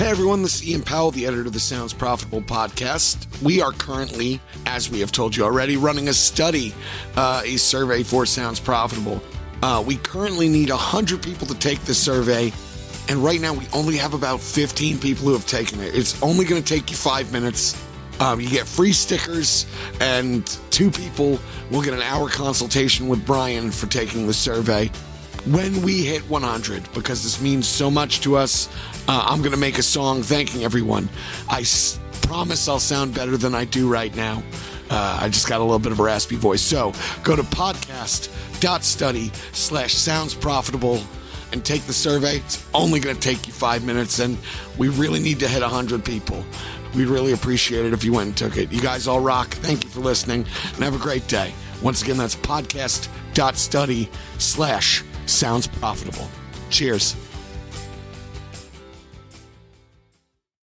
Hey everyone, this is Ian Powell, the editor of the Sounds Profitable podcast. We are currently, as we have told you already, running a study, uh, a survey for Sounds Profitable. Uh, we currently need 100 people to take the survey, and right now we only have about 15 people who have taken it. It's only going to take you five minutes. Um, you get free stickers, and two people will get an hour consultation with Brian for taking the survey when we hit 100 because this means so much to us. Uh, I'm going to make a song thanking everyone. I s- promise I'll sound better than I do right now. Uh, I just got a little bit of a raspy voice. So go to podcast.study slash sounds profitable and take the survey. It's only going to take you five minutes, and we really need to hit 100 people. We'd really appreciate it if you went and took it. You guys all rock. Thank you for listening, and have a great day. Once again, that's podcast.study slash sounds profitable. Cheers.